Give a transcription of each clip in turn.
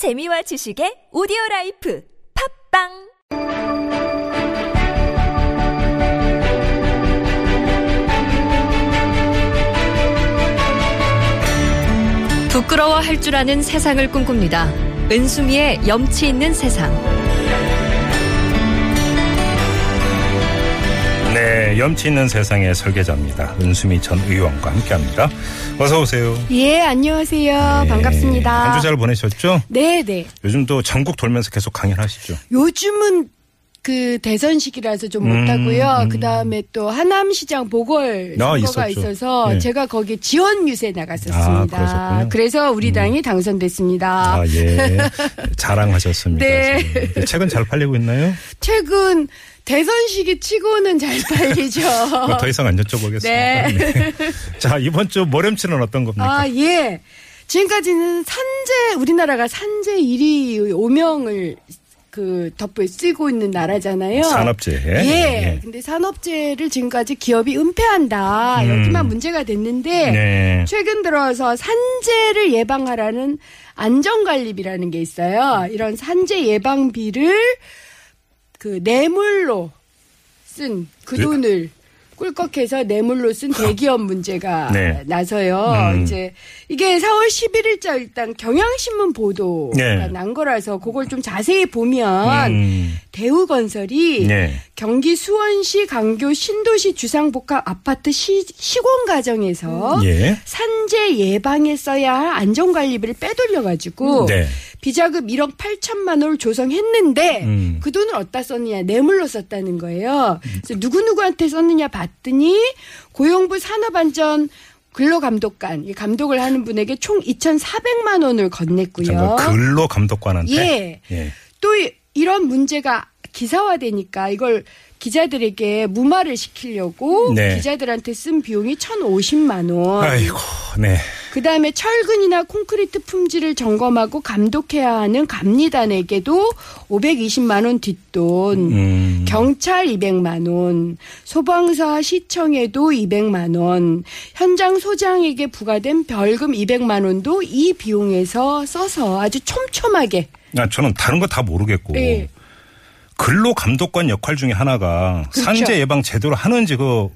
재미와 지식의 오디오 라이프 팟빵 부끄러워할 줄 아는 세상을 꿈꿉니다. 은수미의 염치 있는 세상. 네, 염치 있는 세상의 설계자입니다. 은수미 전 의원과 함께합니다. 어서 오세요. 예, 안녕하세요. 네, 반갑습니다. 한 주 잘 보내셨죠? 네, 네. 요즘도 전국 돌면서 계속 강연을 하시죠? 요즘은 그 대선식이라서 좀 음, 못하고요. 음. 그 다음에 또 하남시장 보궐 아, 선거가 있었죠. 있어서 예. 제가 거기에 지원 유세 아, 나갔었습니다. 그러셨군요. 그래서 우리 당이 당선됐습니다. 아, 예. 자랑하셨습니다. 네. 책은 잘 팔리고 있나요? 최근 대선식이 치고는 잘 팔리죠. 뭐 더 이상 안 여쭤보겠습니다. 네. 네. 자, 이번 주 모렴치는 어떤 겁니까? 아, 예. 지금까지는 산재, 우리나라가 산재 1위 오명을 그 덮에 쓰고 있는 나라잖아요. 산업재해. 예. 예. 근데 산업재해를 지금까지 기업이 은폐한다. 음. 여기만 문제가 됐는데 네. 최근 들어서 산재를 예방하라는 안전관리비라는 게 있어요. 이런 산재 예방비를 그 뇌물로 쓴그 네. 돈을 꿀꺽해서 뇌물로 쓴 대기업 문제가 네. 나서요. 음. 이제 이게 4월 11일자 일단 경향신문 보도가 네. 난 거라서 그걸 좀 자세히 보면 음. 대우건설이 네. 경기 수원시 강교 신도시 주상복합 아파트 시, 시공 과정에서 예. 산재 예방에 써야 할 안전관리비를 빼돌려 가지고 네. 비자금 1억 8천만 원을 조성했는데 음. 그 돈을 어디다 썼느냐 뇌물로 썼다는 거예요. 그래서 누구 누구한테 썼느냐 봤더니 고용부 산업안전 근로감독관 이 감독을 하는 분에게 총 2,400만 원을 건넸고요. 정말 근로 감독관한테. 예. 예. 또 이- 이런 문제가 기사화되니까 이걸 기자들에게 무마를 시키려고 네. 기자들한테 쓴 비용이 1,050만 원. 아이고, 네. 그 다음에 철근이나 콘크리트 품질을 점검하고 감독해야 하는 감리단에게도 520만 원 뒷돈. 음. 경찰 200만 원, 소방서 시청에도 200만 원, 현장 소장에게 부과된 벌금 200만 원도 이 비용에서 써서 아주 촘촘하게 아, 저는 다른 거 다 모르겠고. 예. 근로 감독관 역할 중에 하나가 그렇죠. 산재 예방 제대로 하는지 그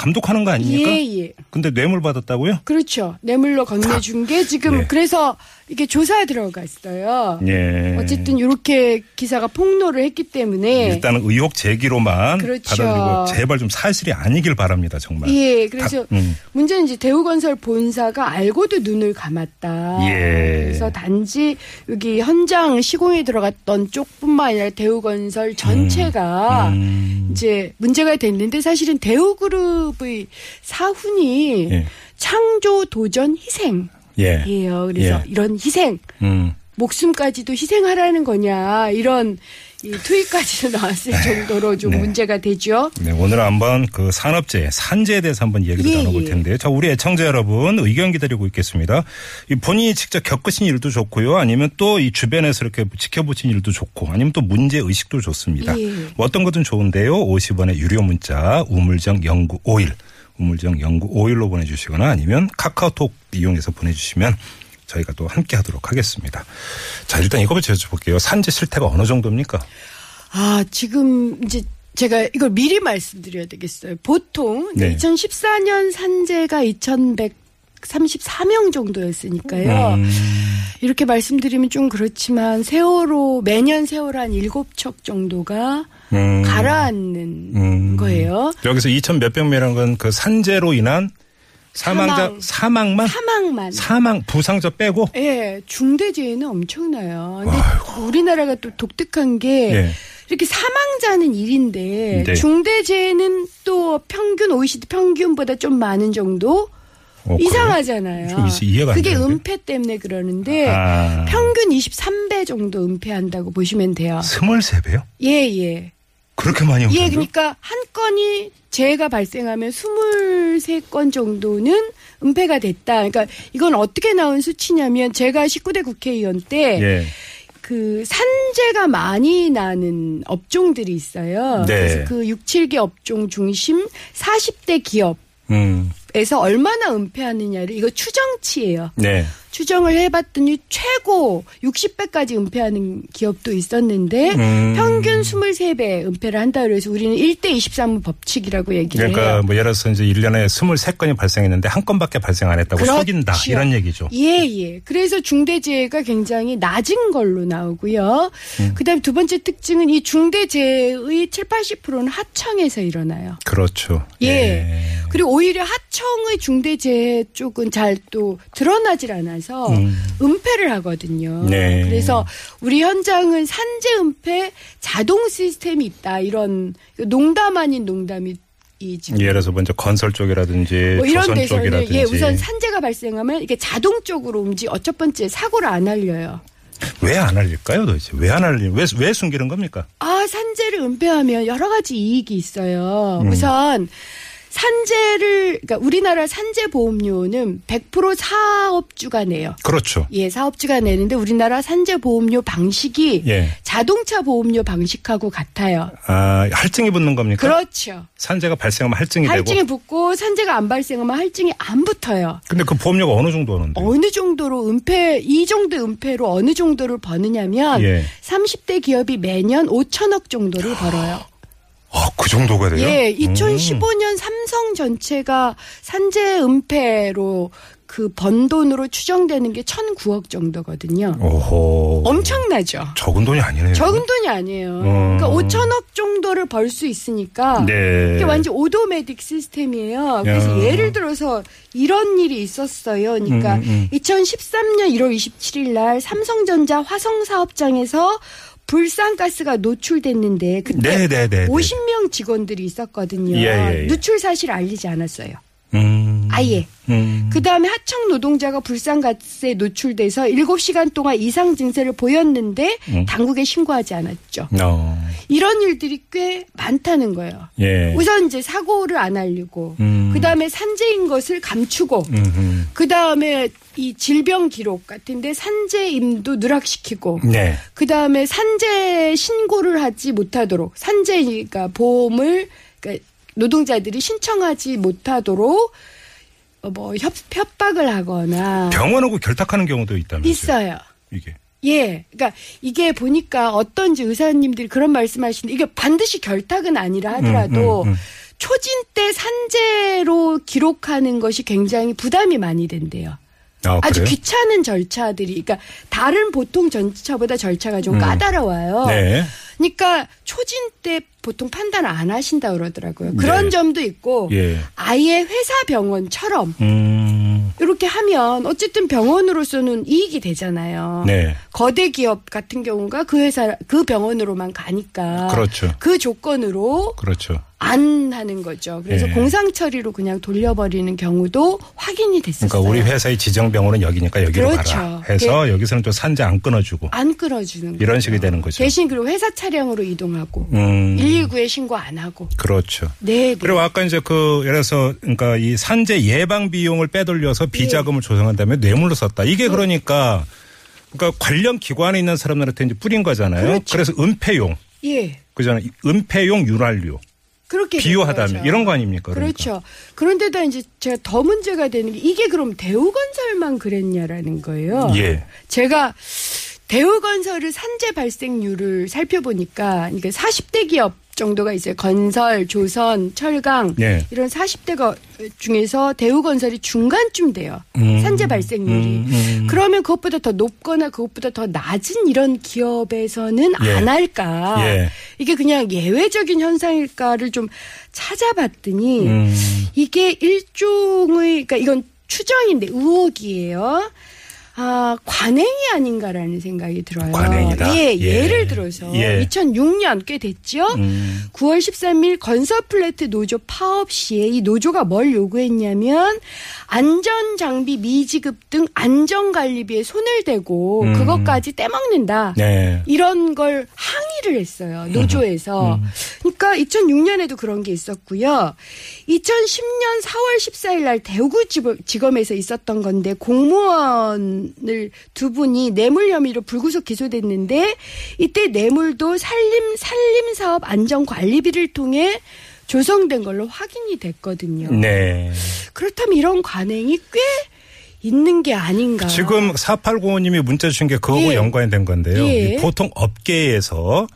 감독하는 거 아닙니까? 예, 예. 근데 뇌물 받았다고요? 그렇죠. 뇌물로 건네준 게 지금 예. 그래서 이게 조사에 들어갔어요. 예. 어쨌든 이렇게 기사가 폭로를 했기 때문에 일단은 의혹 제기로만 네. 그렇죠. 받아들이고 제발 좀 사실이 아니길 바랍니다, 정말. 예, 그래서 다- 음. 문제는 이제 대우건설 본사가 알고도 눈을 감았다. 예. 그래서 단지 여기 현장 시공에 들어갔던 쪽뿐만 아니라 대우건설 전체가 음. 이제 문제가 됐는데 사실은 대우그룹 의 사훈이 예. 창조 도전 희생이에요. 예. 그래서 예. 이런 희생 음. 목숨까지도 희생하라는 거냐 이런 이 투입까지도 나왔을 정도로 좀 네. 문제가 되죠. 네, 오늘 한번 그 산업재해, 산재에 대해서 한번 얘기를 예, 나눠볼 예. 텐데요. 자, 우리 애청자 여러분 의견 기다리고 있겠습니다. 이 본인이 직접 겪으신 일도 좋고요. 아니면 또 이 주변에서 이렇게 지켜보신 일도 좋고 아니면 또 문제 의식도 좋습니다. 예. 뭐 어떤 것든 좋은데요. 50원의 유료 문자 우물정 0951 우물정 0951로 보내주시거나 아니면 카카오톡 이용해서 보내주시면 저희가 또 함께 하도록 하겠습니다. 자, 일단 이거부터 여쭤볼게요. 산재 실태가 어느 정도입니까? 아, 지금 이제 제가 이걸 미리 말씀드려야 되겠어요. 보통 네. 2014년 산재가 2134명 정도였으니까요. 음. 이렇게 말씀드리면 좀 그렇지만 세월호 매년 세월호 한 7척 정도가 음. 가라앉는 음. 거예요. 여기서 2천 몇백 명이라는 건 그 산재로 인한 사망자 사망. 사망 만 사망만. 사망 부상자 빼고 예, 중대재해는 엄청나요. 근데 우리나라가 또 독특한 게 예. 이렇게 사망자는 1인데 네. 중대재해는 또 평균 OECD 평균보다 좀 많은 정도 어, 이상하잖아요. 그게? 은폐 때문에 그러는데 아. 평균 23배 정도 은폐한다고 보시면 돼요. 23배요? 예, 예. 그렇게 많이 예, 오는데요? 그러니까 한 건이 재해가 발생하면 23건 정도는 은폐가 됐다. 그러니까 이건 어떻게 나온 수치냐면 제가 19대 국회의원 때 예. 그 산재가 많이 나는 업종들이 있어요. 네. 그래서 그 6, 7개 업종 중심 40대 기업에서 음. 얼마나 은폐하느냐를 이거 추정치예요. 네. 추정을 해봤더니 최고 60배까지 은폐하는 기업도 있었는데 음. 평균 23배 은폐를 한다 그래서 우리는 1대 23 법칙이라고 얘기를 그러니까 해요. 뭐 예를 들어서 이제 1년에 23건이 발생했는데 한 건밖에 발생 안 했다고 그렇죠. 속인다 이런 얘기죠. 예, 예. 그래서 중대재해가 굉장히 낮은 걸로 나오고요. 음. 그다음에 두 번째 특징은 이 중대재해의 7, 80%는 하청에서 일어나요. 그렇죠. 예. 그리고 오히려 하청의 중대재해 쪽은 잘 또 드러나질 않아 서 음. 은폐를 하거든요. 네. 그래서 우리 현장은 산재 은폐 자동 시스템이 있다. 이런 농담 아닌 농담이 이 지금 예를 들어서 먼저 건설 쪽이라든지 뭐 이런 데서는 쪽이라든지 예 우선 산재가 발생하면 이게 자동적으로 움직 어첫 번째 사고를 안 알려요. 왜안 알릴까요, 도대체? 왜 안 알리? 왜, 왜 숨기는 겁니까? 아 산재를 은폐하면 여러 가지 이익이 있어요. 음. 우선 산재를 그러니까 우리나라 산재 보험료는 100% 사업주가 내요. 그렇죠. 예, 사업주가 내는데 우리나라 산재 보험료 방식이 예. 자동차 보험료 방식하고 같아요. 아, 할증이 붙는 겁니까? 그렇죠. 산재가 발생하면 할증이, 할증이 되고. 붙고 산재가 안 발생하면 할증이 안 붙어요. 근데 그 보험료가 어느 정도 오는데? 어느 정도로 은폐 이 정도 은폐로 어느 정도를 버느냐면 예. 30대 기업이 매년 5천억 정도를 벌어요. 아, 그 정도가 돼요? 예, 음. 2015년 삼성 전체가 산재 은폐로 그 번 돈으로 추정되는 게 1,009억 정도거든요. 오호. 엄청나죠. 적은 돈이 아니네요. 적은 돈이 아니에요. 음. 그러니까 5천억 정도를 벌 수 있으니까 네. 이게 완전 오토매틱 시스템이에요. 그래서 야. 예를 들어서 이런 일이 있었어요. 그러니까 음, 음. 2013년 1월 27일 날 삼성전자 화성 사업장에서 불산가스가 노출됐는데 그때 네, 네, 네, 네. 50명 직원들이 있었거든요. 예, 예, 예. 누출 사실 알리지 않았어요. 음. 아예. 음. 그 다음에 하청 노동자가 불산가스에 노출돼서 7시간 동안 이상 증세를 보였는데 음. 당국에 신고하지 않았죠. 어. 이런 일들이 꽤 많다는 거예요. 예. 우선 이제 사고를 안 알리고, 음. 그 다음에 산재인 것을 감추고. 그 다음에 이 질병 기록 같은데 산재임도 누락시키고, 네. 그 다음에 산재 신고를 하지 못하도록, 산재니까 보험을, 그러니까 노동자들이 신청하지 못하도록, 어, 뭐, 협, 협박을 하거나. 병원하고 결탁하는 경우도 있다면서요? 있어요. 이게. 예. 그러니까 이게 보니까 어떤지 의사님들이 그런 말씀하시는데 이게 반드시 결탁은 아니라 하더라도 음, 음, 음. 초진 때 산재로 기록하는 것이 굉장히 부담이 많이 된대요. 아, 그래요? 귀찮은 절차들이, 그러니까 다른 보통 전차보다 절차가 좀 음. 까다로워요. 네. 그러니까 초진 때 보통 판단 안 하신다 그러더라고요. 그런 네. 점도 있고 예. 아예 회사 병원처럼 음. 이렇게 하면 어쨌든 병원으로서는 이익이 되잖아요. 네. 거대 기업 같은 경우가 그 회사 그 병원으로만 가니까 그렇죠. 그 조건으로 그렇죠. 안 하는 거죠. 그래서 예. 공상 처리로 그냥 돌려버리는 경우도 확인이 됐었어요. 그러니까 우리 회사의 지정 병원은 여기니까 여기로 그렇죠. 가라 해서 여기서는 또 산재 안 끊어주고 안 끌어주는 이런 거죠. 식이 되는 거죠. 대신 그리고 회사 차량으로 이동하고 음. 119에 신고 안 하고. 그렇죠. 네. 네. 그리고 아까 이제 그 예를 들어서 그러니까 이 산재 예방 비용을 빼돌려서 네. 비자금을 조성한 다음에 뇌물로 썼다. 이게 그러니까 그러니까 관련 기관에 있는 사람들한테 이제 뿌린 거잖아요. 그렇죠. 래서 은폐용 예. 그잖아요. 은폐용 윤활유 그렇게 된 비유하다면. 이런 거 아닙니까? 그러니까. 그렇죠. 그런데다 이제 제가 더 문제가 되는 게 이게 그럼 대우건설만 그랬냐라는 거예요. 예. 제가 대우건설의 산재 발생률을 살펴보니까 이게 40대 기업 정도가 있어요. 건설, 조선, 철강 예. 이런 40대가 중에서 대우건설이 중간쯤 돼요. 음. 산재 발생률이. 음, 음. 그러면 그것보다 더 높거나 그것보다 더 낮은 이런 기업에서는 예. 안 할까? 예. 이게 그냥 예외적인 현상일까를 좀 찾아봤더니 음. 이게 일종의 그러니까 이건 추정인데 의혹이에요. 아, 관행이 아닌가라는 생각이 들어요. 관행이다? 예, 예. 예 를 들어서 예. 2006년 꽤 됐죠. 음. 9월 13일 건설 플랜트 노조 파업 시에 이 노조가 뭘 요구했냐면 안전 장비 미지급 등 안전 관리비에 손을 대고 음. 그것까지 떼먹는다. 네. 이런 걸 항의를 했어요. 노조에서. 음. 그러니까 2006년에도 그런 게 있었고요. 2010년 4월 14일 날 대구 지검에서 있었던 건데 공무원을 두 분이 뇌물 혐의로 불구속 기소됐는데 이때 뇌물도 산림 산림 사업 안전 관리비를 통해 조성된 걸로 확인이 됐거든요. 네. 그렇다면 이런 관행이 꽤 있는 게 아닌가. 지금 4895님이 문자 주신 게 그거하고 예. 연관이 된 건데요. 예. 이 보통 업계에서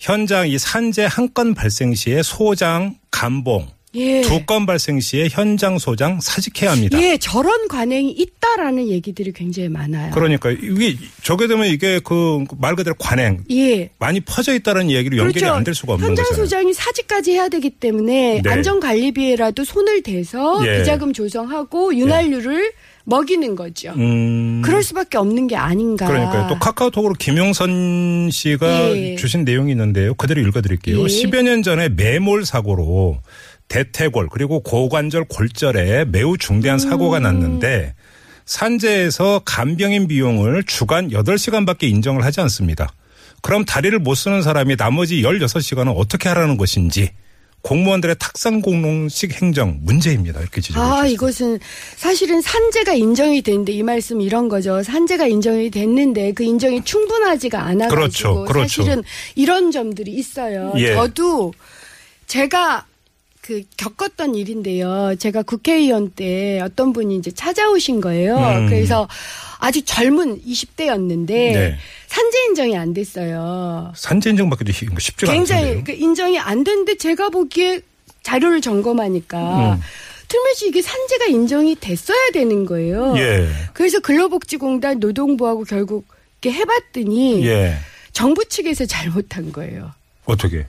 현장 이 산재 한 건 발생 시에 소장, 감봉, 예. 두건 발생 시에 현장 소장 사직해야 합니다. 예, 저런 관행이 있다라는 얘기들이 굉장히 많아요. 그러니까 이게 저게 되면 이게 그 말 그대로 관행 예. 많이 퍼져 있다는 얘기로 연결이 안될 수가 없는 현장 거잖아요. 소장이 사직까지 해야 되기 때문에 네. 안전관리비에라도 손을 대서 예. 비자금 조성하고 윤활유를 먹이는 거죠. 음. 그럴 수밖에 없는 게 아닌가. 그러니까요. 또 카카오톡으로 김용선 씨가 예. 주신 내용이 있는데요. 그대로 읽어드릴게요. 예. 10여 년 전에 매몰 사고로 대퇴골 그리고 고관절 골절에 매우 중대한 음. 사고가 났는데 산재에서 간병인 비용을 주간 8시간밖에 인정을 하지 않습니다. 그럼 다리를 못 쓰는 사람이 나머지 16시간은 어떻게 하라는 것인지 공무원들의 탁상 공론식 행정 문제입니다. 이렇게 지적해 아. 이것은 사실은 산재가 인정이 됐는데 이 말씀 이런 거죠. 산재가 인정이 됐는데 그 인정이 충분하지가 않아 가지고 그렇죠, 그렇죠. 사실은 이런 점들이 있어요. 예. 저도 제가 그 겪었던 일인데요. 제가 국회의원 때 어떤 분이 이제 찾아오신 거예요. 음. 그래서 아주 젊은 20대였는데 네. 산재 인정이 안 됐어요. 산재 인정 받기도 힘- 쉽지가 굉장히. 그 인정이 안 됐는데 제가 보기에 자료를 점검하니까 음. 틀림없이 이게 산재가 인정이 됐어야 되는 거예요. 예. 그래서 근로복지공단 노동부하고 결국 이렇게 해봤더니 예. 정부 측에서 잘못한 거예요. 어떻게?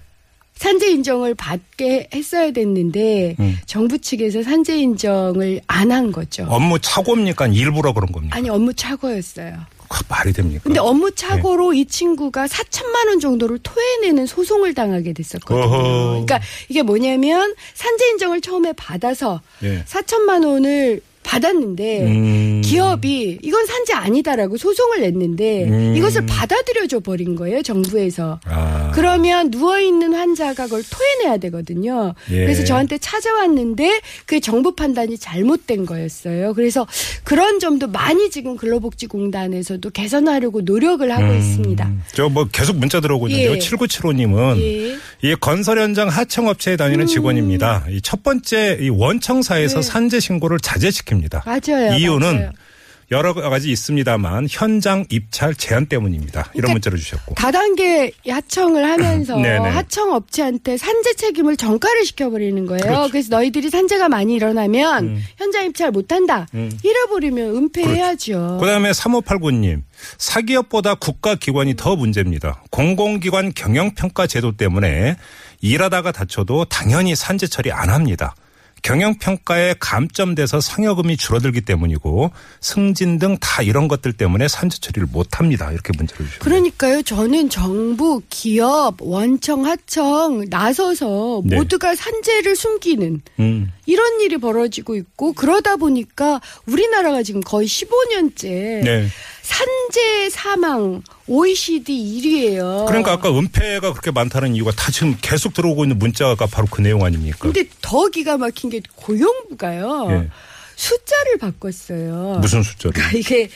산재 인정을 받게 했어야 됐는데 음. 정부 측에서 산재 인정을 안 한 거죠. 업무 착오입니까? 일부러 그런 겁니까? 아니 업무 착오였어요. 그 말이 됩니까? 근데 업무 네. 착오로 이 친구가 4천만 원 정도를 토해내는 소송을 당하게 됐었거든요. 어허. 그러니까 이게 뭐냐면 산재 인정을 처음에 받아서 예. 4천만 원을 받았는데 음. 기업이 이건 산재 아니다라고 소송을 냈는데 음. 이것을 받아들여줘 버린 거예요 정부에서. 아. 그러면 누워 있는 환자가 그걸 토해내야 되거든요. 예. 그래서 저한테 찾아왔는데 그게 정부 판단이 잘못된 거였어요. 그래서 그런 점도 많이 지금 근로복지공단에서도 개선하려고 노력을 하고 있습니다. 저 뭐 계속 문자 들어오고 있는데요. 예. 7975님은 예. 이 건설 현장 하청업체에 다니는 직원입니다. 이 첫 번째 이 원청사에서 네. 산재 신고를 자제시킵니다. 맞아요. 이유는 맞아요. 여러 가지 있습니다만 현장 입찰 제한 때문입니다. 이런 그러니까 문자를 주셨고. 다단계 하청을 하면서 네네. 하청 업체한테 산재 책임을 전가를 시켜버리는 거예요. 그렇죠. 음. 그래서 너희들이 산재가 많이 일어나면 현장 입찰 못한다. 이래버리면 은폐해야죠. 그다음에 3589님 사기업보다 국가기관이 더 문제입니다. 공공기관 경영평가 제도 때문에 일하다가 다쳐도 당연히 산재 처리 안 합니다. 경영평가에 감점돼서 상여금이 줄어들기 때문이고 승진 등 다 이런 것들 때문에 산재 처리를 못합니다. 이렇게 문자를 주셨습니다. 그러니까요. 저는 정부, 기업, 원청, 하청 나서서 네. 모두가 산재를 숨기는 음. 이런 일이 벌어지고 있고 그러다 보니까 우리나라가 지금 거의 15년째 네. 산재 사망 OECD 1위예요. 그러니까 아까 은폐가 그렇게 많다는 이유가 다 지금 계속 들어오고 있는 문자가 바로 그 내용 아닙니까? 근데 더 기가 막힌 게 고용부가요. 예. 숫자를 바꿨어요. 무슨 숫자로? 그러니까 이게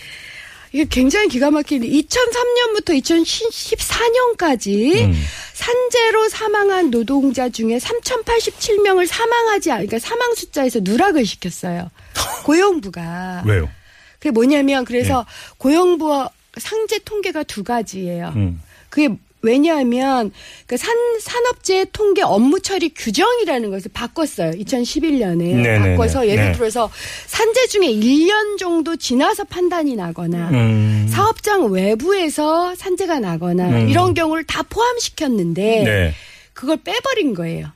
이게 굉장히 기가 막히는데 2003년부터 2014년까지 음. 산재로 사망한 노동자 중에 3,087명을 사망하지 않, 그러니까 사망 숫자에서 누락을 시켰어요. 고용부가. 왜요? 그게 뭐냐면 그래서 고용부 상재 통계가 두 가지예요. 음. 그게 왜냐하면 그 산, 산업재 통계 업무 처리 규정이라는 것을 바꿨어요. 2011년에 네네네. 바꿔서 예를 네. 들어서 산재 중에 1년 정도 지나서 판단이 나거나 음. 사업장 외부에서 산재가 나거나 음. 이런 경우를 다 포함시켰는데 네. 그걸 빼버린 거예요.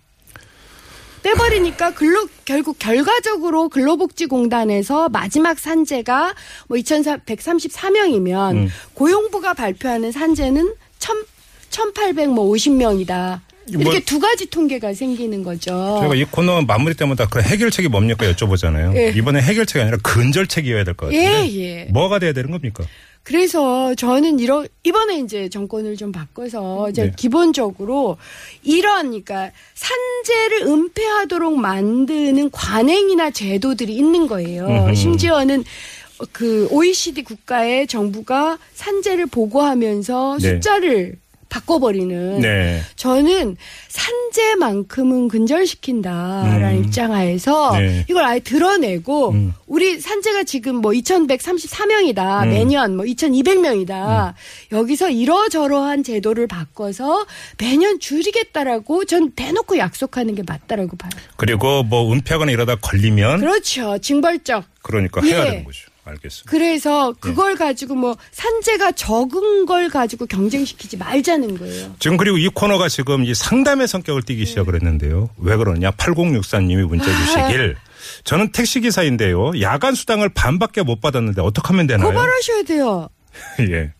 빼버리니까 근로 결국 결과적으로 근로복지공단에서 마지막 산재가 뭐 2,134명이면 음. 고용부가 발표하는 산재는 1 1,850명이다. 이렇게 뭐- 두 가지 통계가 생기는 거죠. 저희가 이 코너 마무리 때마다 그 해결책이 뭡니까 여쭤보잖아요. 예. 이번에 해결책이 아니라 근절책이어야 될 것 같은데. 예, 예. 뭐가 돼야 되는 겁니까? 그래서 저는 이런 이번에 이제 정권을 좀 바꿔서 이제 네. 기본적으로 이런 그러니까 산재를 은폐하도록 만드는 관행이나 제도들이 있는 거예요. 음흠. 심지어는 그 OECD 국가의 정부가 산재를 보고하면서 네. 숫자를 바꿔버리는. 네. 저는 산재만큼은 근절시킨다라는 음. 입장하에서 네. 이걸 아예 드러내고 음. 우리 산재가 지금 뭐 2,134명이다 음. 매년 뭐 2,200명이다 여기서 이러저러한 제도를 바꿔서 매년 줄이겠다라고 전 대놓고 약속하는 게 맞다라고 봐요. 그리고 뭐 은폐하거나 이러다 걸리면 그렇죠. 징벌적. 그러니까 해야 예. 되는 거죠. 알겠습니다. 그래서 그걸 가지고 뭐 산재가 적은 걸 가지고 경쟁시키지 말자는 거예요. 지금 그리고 이 코너가 지금 이 상담의 성격을 띠기 시작을 했는데요. 왜 그러냐? 8064님이 문자 주시길. 저는 택시기사인데요. 야간 수당을 반밖에 못 받았는데 어떻게 하면 되나요? 고발하셔야 돼요. 예.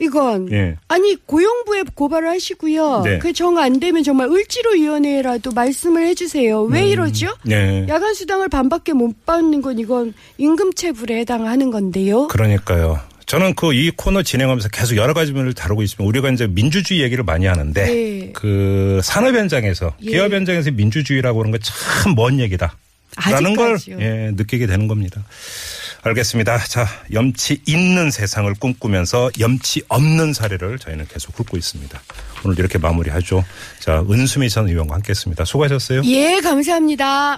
이건 예. 아니 고용부에 고발을 하시고요. 네. 그정 안 되면 정말 을지로 위원회라도 말씀을 해주세요. 왜 이러죠? 네. 야간 수당을 반밖에 못 받는 건 이건 임금체불에 해당하는 건데요. 그러니까요. 저는 그 이 코너 진행하면서 계속 여러 가지 면을 다루고 있으면 우리가 이제 민주주의 얘기를 많이 하는데 네. 그 산업 현장에서 예. 기업 현장에서 민주주의라고 하는 건 참 먼 얘기다. 라는 걸. 예, 느끼게 되는 겁니다. 알겠습니다. 자, 염치 있는 세상을 꿈꾸면서 염치 없는 사례를 저희는 계속 훑고 있습니다. 오늘 이렇게 마무리하죠. 자, 은수미 전 의원과 함께 했습니다. 수고하셨어요. 예, 감사합니다.